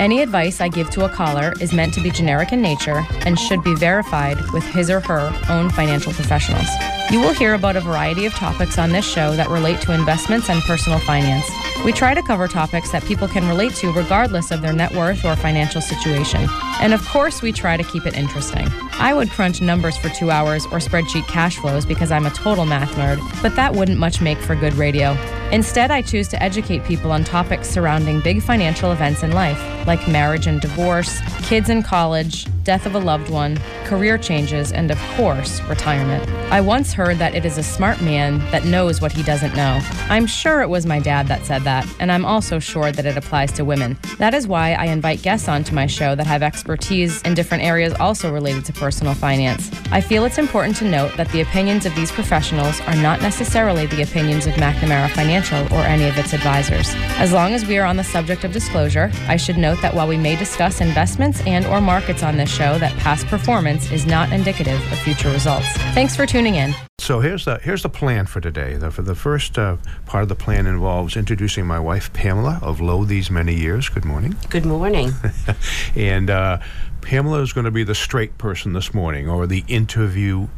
Any advice I give to a caller is meant to be generic in nature and should be verified with his or her own financial professionals. You will hear about a variety of topics on this show that relate to investments and personal finance. We try to cover topics that people can relate to regardless of their net worth or financial situation. And of course, we try to keep it interesting. I would crunch numbers for two hours or spreadsheet cash flows because I'm a total math nerd, but that wouldn't much make for good radio. Instead, I choose to educate people on topics surrounding big financial events in life, like marriage and divorce, kids in college, death of a loved one, career changes, and of course, retirement. I once heard that it is a smart man that knows what he doesn't know. I'm sure it was my dad that said that, and I'm also sure that it applies to women. That is why I invite guests onto my show that have expertise in different areas also related to personal finance. I feel it's important to note that the opinions of these professionals are not necessarily the opinions of McNamara Financial or any of its advisors. As long as we are on the subject of disclosure, I should note that while we may discuss investments and or markets on this show that past performance is not indicative of future results. Thanks for tuning in. So here's the here's the plan for today. The, for the first uh, part of the plan involves introducing my wife Pamela of Lo these many years. Good morning. Good morning. and uh, Pamela is going to be the straight person this morning, or the interviewer.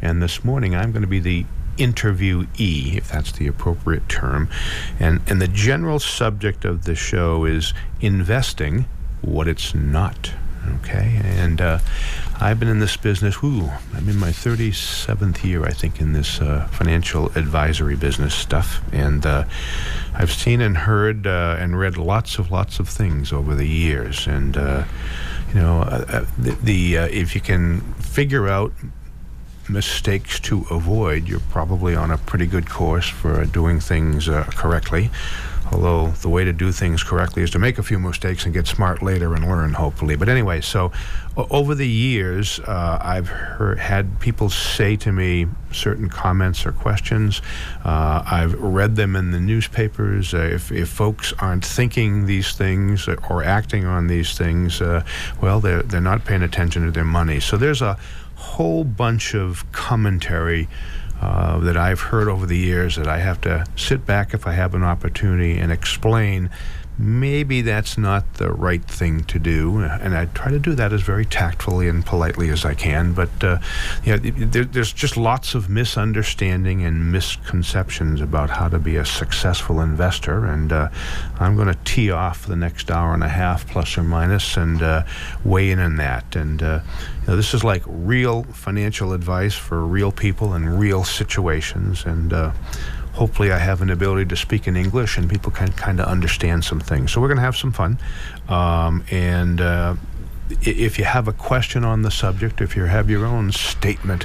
And this morning I'm going to be the interviewee, if that's the appropriate term. And and the general subject of the show is investing, what it's not. Okay, and uh, I've been in this business. Ooh, I'm in my 37th year, I think, in this uh, financial advisory business stuff, and uh, I've seen and heard uh, and read lots of lots of things over the years. And uh, you know, uh, the, the if you can figure out mistakes to avoid, you're probably on a pretty good course for doing things correctly. Although the way to do things correctly is to make a few mistakes and get smart later and learn, hopefully. But anyway, so over the years, uh, I've heard, had people say to me certain comments or questions. Uh, I've read them in the newspapers. Uh, if, if folks aren't thinking these things or acting on these things, uh, well, they're, they're not paying attention to their money. So there's a whole bunch of commentary uh, that I've heard over the years that I have to sit back if I have an opportunity and explain maybe that's not the right thing to do. And I try to do that as very tactfully and politely as I can. But uh, know, there, there's just lots of misunderstanding and misconceptions about how to be a successful investor. And uh, I'm going to tee off the next hour and a half, plus or minus, and uh, weigh in on that. And uh, you know, this is like real financial advice for real people in real situations. And uh, hopefully I have an ability to speak in English and people can kind of understand some things. So we're going to have some fun. Um, and uh, if you have a question on the subject, if you have your own statement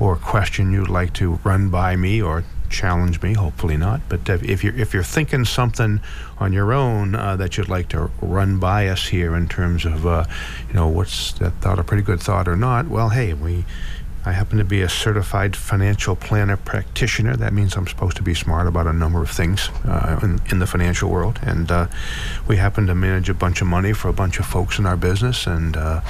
or question you'd like to run by me or challenge me, hopefully not. But if you're if you're thinking something on your own uh, that you'd like to run by us here in terms of uh, you know what's that thought a pretty good thought or not, well, hey, we I happen to be a certified financial planner practitioner. That means I'm supposed to be smart about a number of things uh, in, in, the financial world. And uh, we happen to manage a bunch of money for a bunch of folks in our business. And, uh,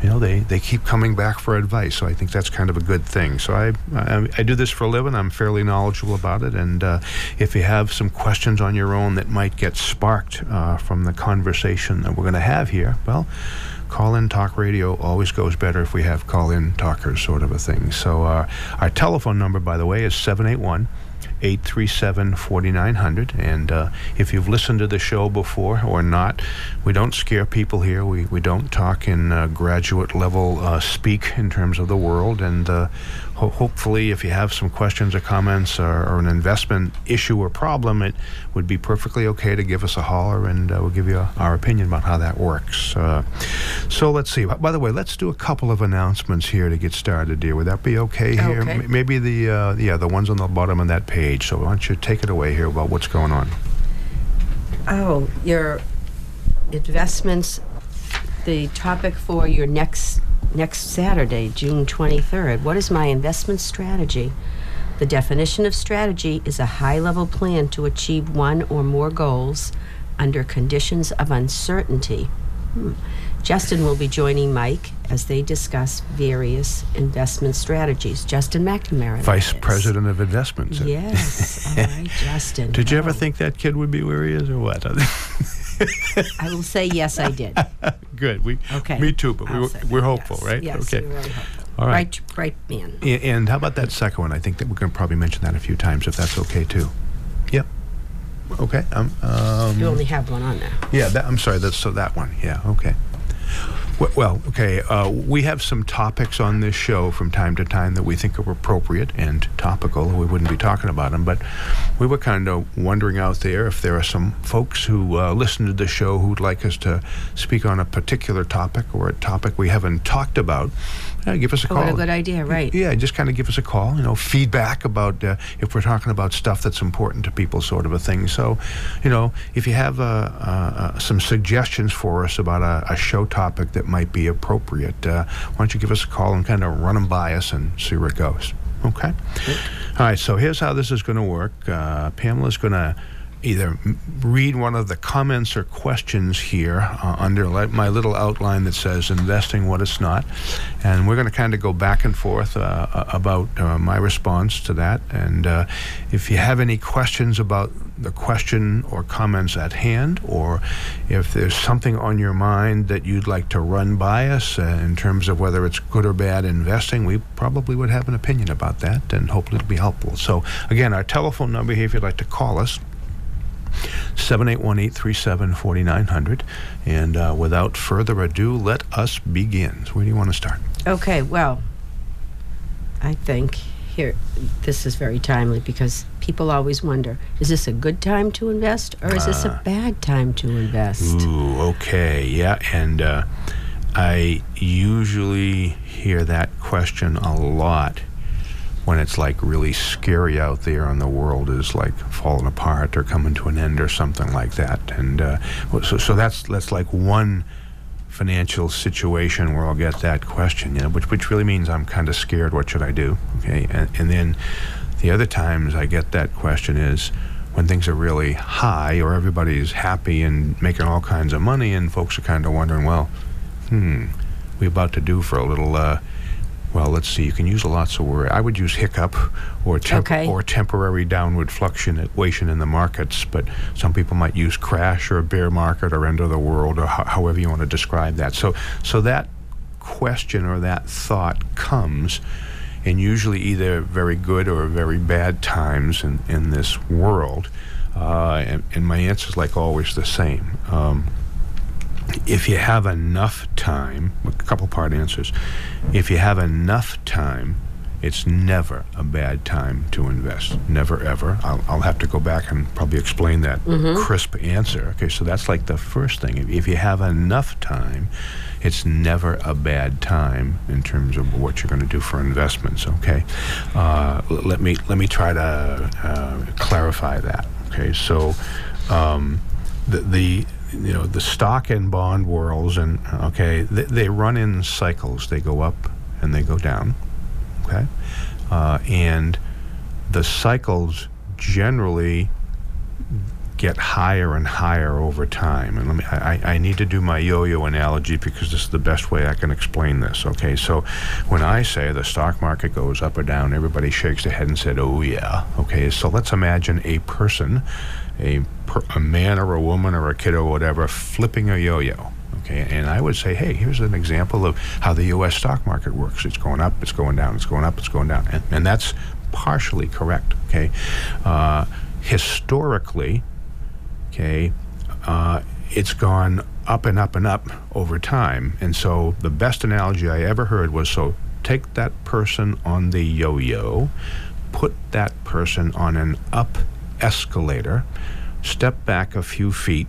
you know, they, they keep coming back for advice. So I think that's kind of a good thing. So I, I, I do this for a living. I'm fairly knowledgeable about it. And uh, if you have some questions on your own that might get sparked uh, from the conversation that we're going to have here, well, call-in talk radio always goes better if we have call-in talkers, sort of a thing. So uh, our telephone number, by the way, is 781- 837 4900. And uh, if you've listened to the show before or not, we don't scare people here. We, we don't talk in uh, graduate level uh, speak in terms of the world. And uh, ho- hopefully, if you have some questions or comments or, or, an investment issue or problem, it would be perfectly okay to give us a holler and uh, we'll give you a, our opinion about how that works. Uh, so let's see. By the way, let's do a couple of announcements here to get started, dear. Would that be okay here? Okay. M- maybe the uh, yeah the ones on the bottom of that page. So why don't you take it away here about what's going on? Oh, your investments, the topic for your next next Saturday, June 23rd. What is my investment strategy? The definition of strategy is a high level plan to achieve one or more goals under conditions of uncertainty. Hmm. Justin will be joining Mike as they discuss various investment strategies. Justin McNamara. Vice. President of Investments. Yes. All right, Justin. Did you ever think that kid would be where he is, or what? I will say yes, I did. Good. We. Okay. Me too. But we, were- hopeful, yes. right? Yes, okay. really hopeful. All right. Bright, bright man. A- And how about that second one? I think that we're going to probably mention that a few times, if that's okay too. Yep. Okay. Um. um You only have one on there. Yeah, that, I'm sorry. That's so that one. Yeah. Okay. Well, okay. Uh, we have some topics on this show from time to time that we think are appropriate and topical. We wouldn't be talking about them, but we were kind of wondering out there if there are some folks who uh, listen to the show who'd like us to speak on a particular topic or a topic we haven't talked about. Uh, give us a Oh, call. what a good idea, right. Yeah, just kind of give us a call, you know, feedback about uh, if we're talking about stuff that's important to people, sort of a thing. So, you know, if you have uh, some suggestions for us about a, a show topic that might be appropriate, uh, why don't you give us a call and kind of run them by us and see where it goes? Okay? All right, so here's how this is going to work. Uh, Pamela's going to either read one of the comments or questions here uh, under my little outline that says investing what it's not and we're going to kind of go back and forth uh, uh, about uh, my response to that and uh, if you have any questions about the question or comments at hand or if there's something on your mind that you'd like to run by us uh, in terms of whether it's good or bad investing we probably would have an opinion about that and hopefully it'll be helpful. So again our telephone number here if you'd like to call us 781-837-4900 and uh, without further ado let us begin. So where do you want to start? Okay, well, I think here, this is very timely because people always wonder is this a good time to invest or is this a bad time to invest? Ooh, okay, yeah, and uh, I usually hear that question a lot when it's like really scary out there and the world is like falling apart or coming to an end or something like that. And uh, so, so that's that's like one financial situation where I'll get that question, you know, which which really means I'm kind of scared. What should I do? Okay, and, and then the other times I get that question is when things are really high or everybody's happy and making all kinds of money, and folks are kind of wondering, well, hmm, we about to do for a little. Uh, well, let's see. You can use lots of words. I would use hiccup or temp- Okay. or temporary downward fluctuation in the markets, but some people might use crash or bear market or end of the world or ho- however you want to describe that. So, so that question or that thought comes in usually either very good or very bad times in, in this world. Uh, and, and my answer is like always the same. Um, if you have enough time, a couple part answers. If you have enough time, it's never a bad time to invest. Never, ever. I'll, I'll have to go back and probably explain that crisp answer. Okay, so that's like the first thing. If, if you have enough time, it's never a bad time in terms of what you're going to do for investments. Okay, uh, let me let me try to uh, clarify that. Okay, so um, the, the you know the stock and bond worlds and okay they, they run in cycles. They go up and they go down. Okay, uh, and the cycles generally get higher and higher over time. And let me, I, I- need to do my yo-yo analogy because this is the best way I can explain this. Okay, so when I say the stock market goes up or down, everybody shakes their head and said, "Oh yeah." Okay, so let's imagine a person, a per, a man or a woman or a kid or whatever, flipping a yo-yo. Okay, and I would say, hey, here's an example of how the U.S. stock market works. It's going up, it's going down, it's going up, it's going down, and, and that's partially correct. Okay, uh, historically, okay, uh, it's gone up and up and up over time, and so the best analogy I ever heard was so take that person on the yo-yo, put that person on an up escalator, step back a few feet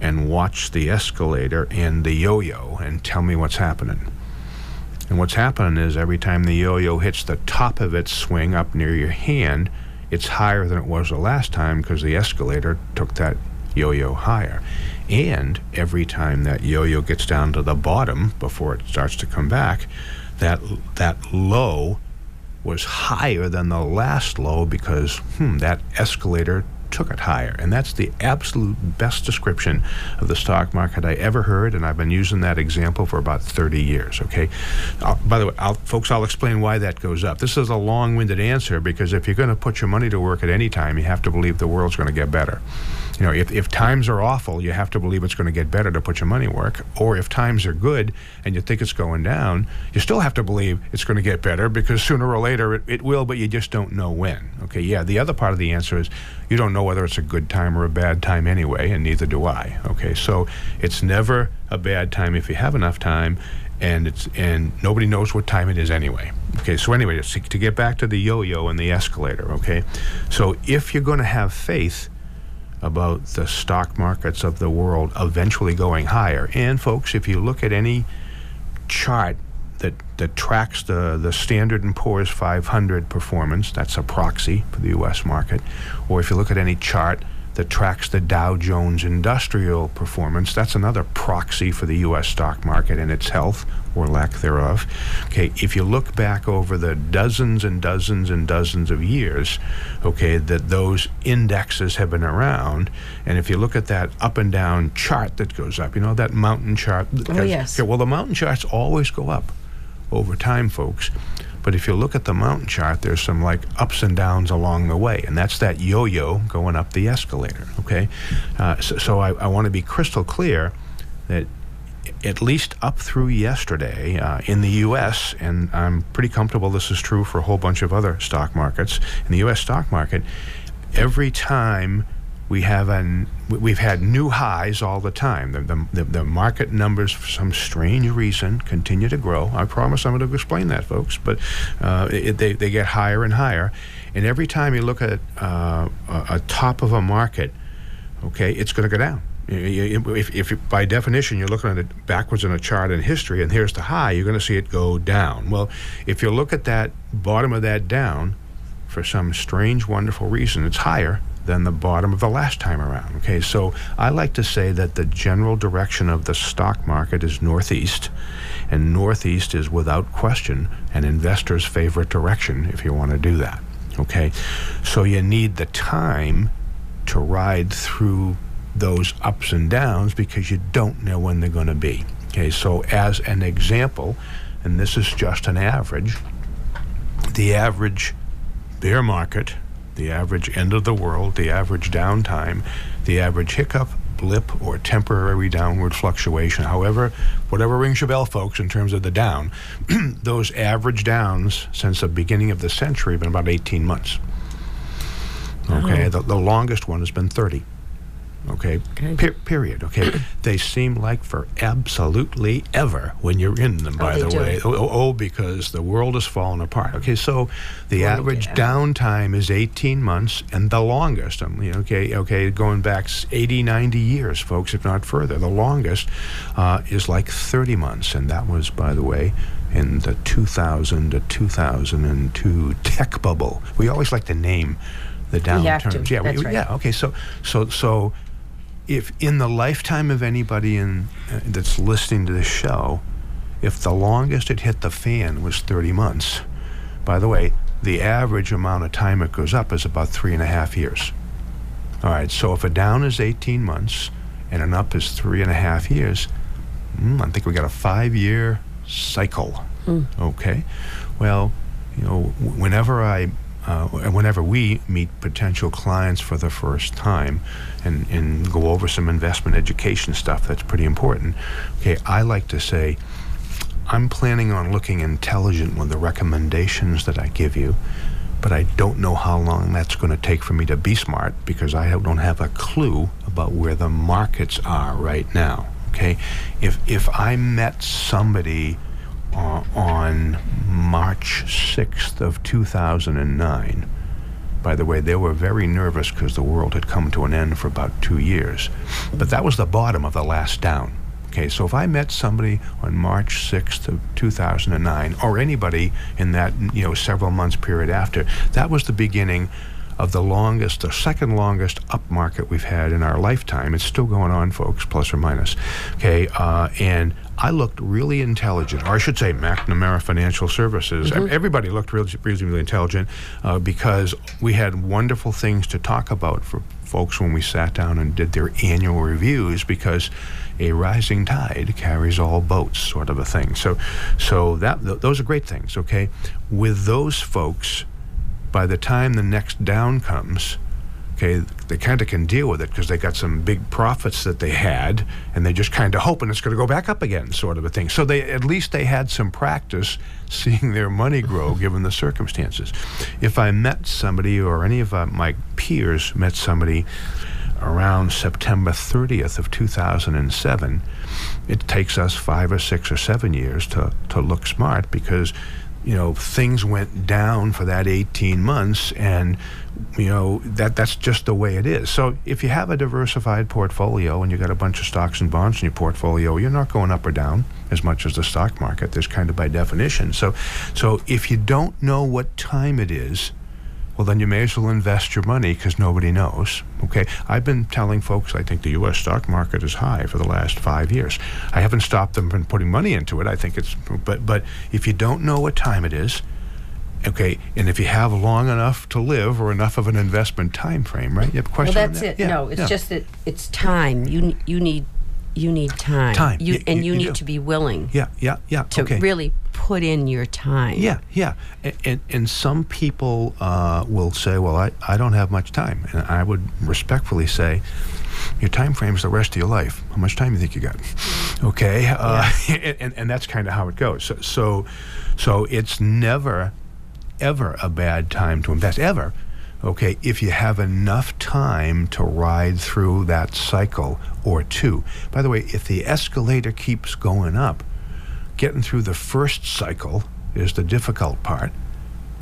and watch the escalator and the yo yo and tell me what's happening. And what's happening is every time the yo yo hits the top of its swing up near your hand, it's higher than it was the last time because the escalator took that yo yo higher. And every time that yo yo gets down to the bottom before it starts to come back, that, that low was higher than the last low because hmm, that escalator took it higher. And that's the absolute best description of the stock market I ever heard, and I've been using that example for about 30 years, okay? I'll, by the way, I'll, folks, I'll explain why that goes up. This is a long winded answer because if you're going to put your money to work at any time, you have to believe the world's going to get better. You know, if, if times are awful, you have to believe it's going to get better to put your money to work. Or if times are good and you think it's going down, you still have to believe it's going to get better because sooner or later it, it will, but you just don't know when. Okay, yeah, the other part of the answer is you don't know whether it's a good time or a bad time anyway, and neither do I. Okay, so it's never a bad time if you have enough time, and it's and nobody knows what time it is anyway. Okay, so anyway, to get back to the yo-yo and the escalator. Okay, so if you're going to have faith about the stock markets of the world eventually going higher, and folks, if you look at any chart that, tracks the, the Standard & Poor's 500 performance, that's a proxy for the U.S. market, or if you look at any chart that tracks the Dow Jones Industrial performance, that's another proxy for the U.S. stock market and its health or lack thereof. Okay, if you look back over the dozens and dozens and dozens of years, okay, that those indexes have been around, and if you look at that up and down chart that goes up, you know, that mountain chart. Oh, yes. Okay, well, the mountain charts always go up over time, folks. But if you look at the mountain chart, there's some like ups and downs along the way, and that's that yo-yo going up the escalator. Okay, uh, so, so, I, I want to be crystal clear that at least up through yesterday uh, in the U.S., and I'm pretty comfortable this is true for a whole bunch of other stock markets. In the U.S. stock market, every time we have an we've had new highs all the time. The, the, the, market numbers, for some strange reason, continue to grow. I promise I'm going to explain that, folks. But uh, it, they, they get higher and higher. And every time you look at uh, a, a top of a market, okay, it's going to go down. If, if, by definition you're looking at it backwards in a chart in history and here's the high, you're going to see it go down. Well, if you look at that bottom of that down, for some strange, wonderful reason, it's higher than the bottom of the last time around. Okay, so I like to say that the general direction of the stock market is northeast, and northeast is without question an investor's favorite direction if you want to do that. Okay, so you need the time to ride through those ups and downs because you don't know when they're going to be. Okay, so as an example, and this is just an average, the average bear market the average end of the world, the average downtime, the average hiccup, blip, or temporary downward fluctuation. However, whatever rings your bell, folks, in terms of the down, those average downs since the beginning of the century have been about 18 months. Okay, oh. the, the longest one has been 30. Okay, okay. Per- period. Okay, they seem like for absolutely ever when you're in them. By oh, the way, oh, oh, oh, because the world has fallen apart. Okay, so the average downtime is 18 months, and the longest. Um, okay, okay, going back 80, 90 years, folks, if not further. The longest uh, is like 30 months, and that was, by the way, in the 2000 to 2002 tech bubble. We always like to name the downturns. Yeah, we, right. yeah. Okay, so so so if in the lifetime of anybody in uh, that's listening to this show, if the longest it hit the fan was 30 months, by the way, the average amount of time it goes up is about three and a half years. All right, so if a down is 18 months and an up is three and a half years, mm, I think we got a five-year cycle. Mm. Okay, well, you know, whenever I uh, whenever we meet potential clients for the first time and, and go over some investment education stuff that's pretty important, okay, I like to say, I'm planning on looking intelligent with the recommendations that I give you, but I don't know how long that's going to take for me to be smart because I don't have a clue about where the markets are right now. Okay, if if I met somebody uh, on March 6th of 2009. By the way, they were very nervous because the world had come to an end for about two years. But that was the bottom of the last down. Okay, so if I met somebody on March 6th of 2009, or anybody in that you know several months period after, that was the beginning of the longest, the second longest up market we've had in our lifetime. It's still going on, folks, plus or minus. Okay, uh, and I looked really intelligent, or I should say, McNamara Financial Services. Mm-hmm. Everybody looked really, really intelligent uh, because we had wonderful things to talk about for folks when we sat down and did their annual reviews because a rising tide carries all boats, sort of a thing. So, so that th- those are great things. Okay, with those folks, by the time the next down comes, okay, they kind of can deal with it because they got some big profits that they had, and they just kind of hoping it's going to go back up again, sort of a thing. So they at least they had some practice seeing their money grow given the circumstances. If I met somebody or any of uh, my peers met somebody around September 30th of 2007, it takes us five or six or seven years to, to look smart because, you know, things went down for that 18 months and, you know, that that's just the way it is. So if you have a diversified portfolio and you got a bunch of stocks and bonds in your portfolio, you're not going up or down as much as the stock market. There's kind of by definition. So, so if you don't know what time it is, well, then you may as well invest your money because nobody knows. Okay, I've been telling folks I think the U.S. stock market is high for the last five years. I haven't stopped them from putting money into it. I think it's, but but if you don't know what time it is, okay, and if you have long enough to live or enough of an investment time frame, right? You have a question. Well, that's that? it. Yeah, no, it's yeah. just that it's time. You you need you need time. Time. You, Y- and you- you, need to be willing Yeah, yeah, yeah. to okay. really put in your time. Yeah, yeah. And, and, and some people uh, will say, well, I, I don't have much time. And I would respectfully say, your time frame is the rest of your life. How much time do you think you got? Okay. Uh, and, and that's kind of how it goes. So, so, so it's never, ever a bad time to invest, ever. Okay, if you have enough time to ride through that cycle or two. By the way, if the escalator keeps going up, getting through the first cycle is the difficult part.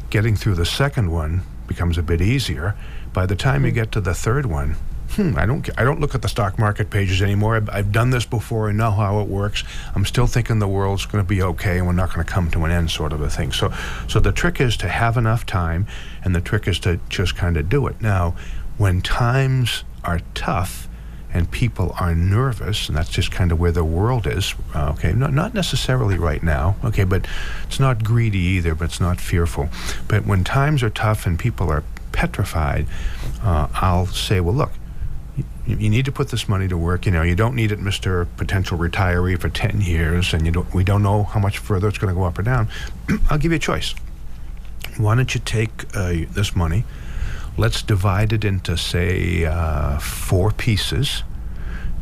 Getting through the second one becomes a bit easier. By the time you hmm. get to the third one, hmm, I don't, I don't look at the stock market pages anymore. I've, I've done this before. I know how it works. I'm still thinking the world's going to be okay and we're not going to come to an end, sort of a thing. So, so the trick is to have enough time, and the trick is to just kind of do it. Now, when times are tough, and people are nervous, and that's just kind of where the world is. Uh, okay, not, not necessarily right now. Okay, but it's not greedy either, but it's not fearful. But when times are tough and people are petrified, uh, I'll say, well, look. You, need to put this money to work. You know, you don't need it, Mister Potential Retiree, for ten years, and you don't. We don't know how much further it's going to go up or down. I'll give you a choice. Why don't you take uh, this money? Let's divide it into, say, uh, four pieces.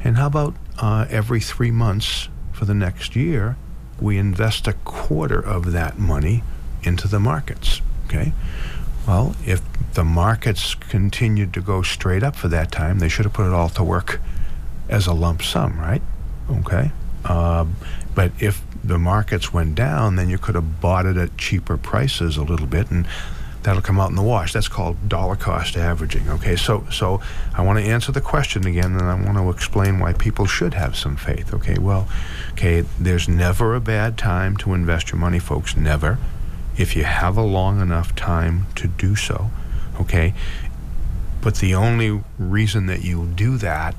And how about uh, every three months for the next year, we invest a quarter of that money into the markets? Okay. Well, if the markets continued to go straight up for that time, they should have put it all to work as a lump sum, right? Okay. Um, but if the markets went down, then you could have bought it at cheaper prices a little bit, and that'll come out in the wash. That's called dollar cost averaging. Okay, so so I want to answer the question again, and I want to explain why people should have some faith. Okay, well, okay, there's never a bad time to invest your money, folks. Never, if you have a long enough time to do so. Okay, but the only reason that you do that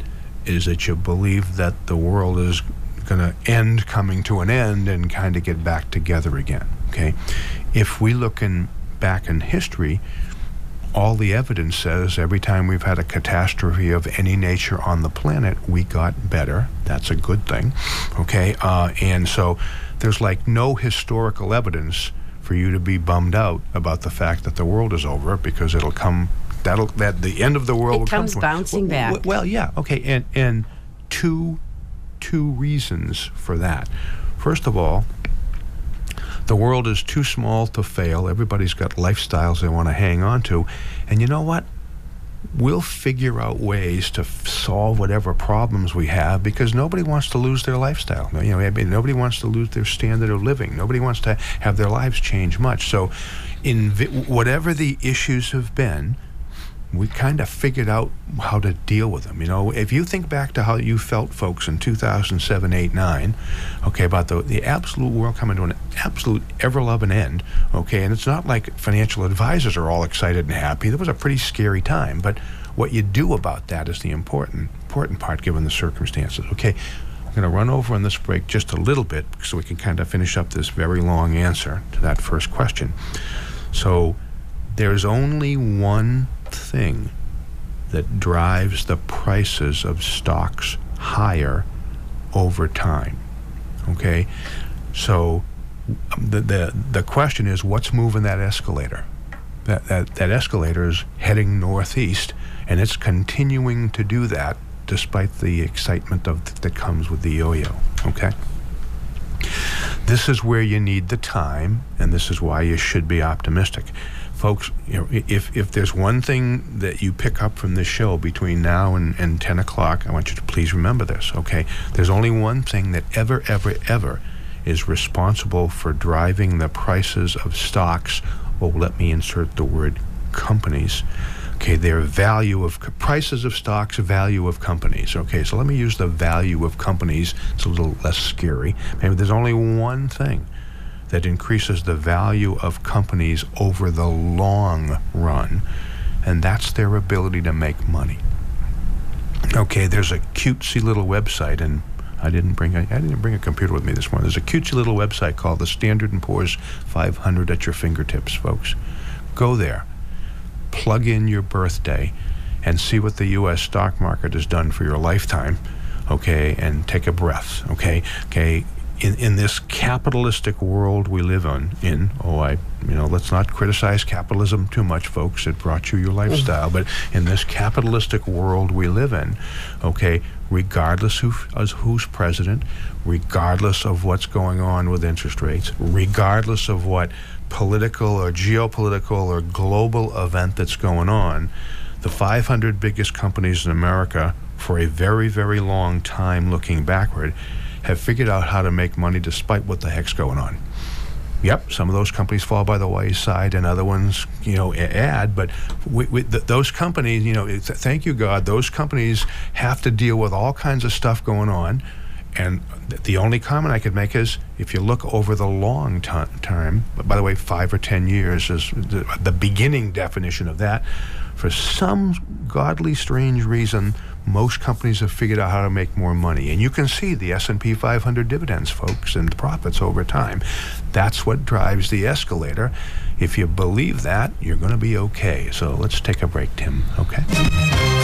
is that you believe that the world is going to end coming to an end and kind of get back together again. Okay, if we look in back in history, all the evidence says every time we've had a catastrophe of any nature on the planet, we got better. That's a good thing. Okay, uh, and so there's like no historical evidence for you to be bummed out about the fact that the world is over because it'll come. That'll that the end of the world It will come comes to- bouncing well, back. Well, yeah, okay, and and two two reasons for that. First of all, the world is too small to fail. Everybody's got lifestyles they want to hang on to. And you know what? We'll figure out ways to f- solve whatever problems we have because nobody wants to lose their lifestyle. You know, I mean, nobody wants to lose their standard of living. Nobody wants to have their lives change much. So, in vi- whatever the issues have been, we kind of figured out how to deal with them. You know, if you think back to how you felt, folks, in 2007, 8, 9, okay, about the, the absolute world coming to an absolute ever loving end, okay, and it's not like financial advisors are all excited and happy. That was a pretty scary time, but what you do about that is the important, important part given the circumstances, okay? I'm going to run over on this break just a little bit so we can kind of finish up this very long answer to that first question. So, there's only one thing that drives the prices of stocks higher over time. Okay? So um, the the, the question is what's moving that escalator? That, that that escalator is heading northeast and it's continuing to do that despite the excitement of that comes with the yo-yo. Okay? This is where you need the time, and this is why you should be optimistic. Folks, you know, if, if there's one thing that you pick up from this show between now and, and 10 o'clock, I want you to please remember this, okay? There's only one thing that ever, ever, ever is responsible for driving the prices of stocks. Well, let me insert the word companies. Okay, their value of prices of stocks, value of companies. Okay, so let me use the value of companies. It's a little less scary. Maybe there's only one thing that increases the value of companies over the long run, and that's their ability to make money. Okay, there's a cutesy little website, and I didn't bring a, I didn't bring a computer with me this morning. There's a cutesy little website called the Standard and Poor's 500 at your fingertips, folks. Go there, plug in your birthday, and see what the U.S. stock market has done for your lifetime. Okay, and take a breath. Okay, okay. In, in this capitalistic world we live on, in oh I you know let's not criticize capitalism too much, folks. It brought you your lifestyle, mm-hmm. but in this capitalistic world we live in, okay, regardless who as who's president, regardless of what's going on with interest rates, regardless of what political or geopolitical or global event that's going on, the 500 biggest companies in America for a very, very long time looking backward have figured out how to make money despite what the heck's going on. Yep, some of those companies fall by the wayside, and other ones, you know, add. But we, we, th- those companies, you know, thank you God, those companies have to deal with all kinds of stuff going on. And th- the only comment I could make is, if you look over the long ti time, by the way, five or ten years is the, the beginning definition of that. For some godly, strange reason, most companies have figured out how to make more money, and you can see the S&P 500 dividends, folks, and profits over time. That's what drives the escalator. If you believe that, you're going to be okay. So let's take a break, Tim. Okay.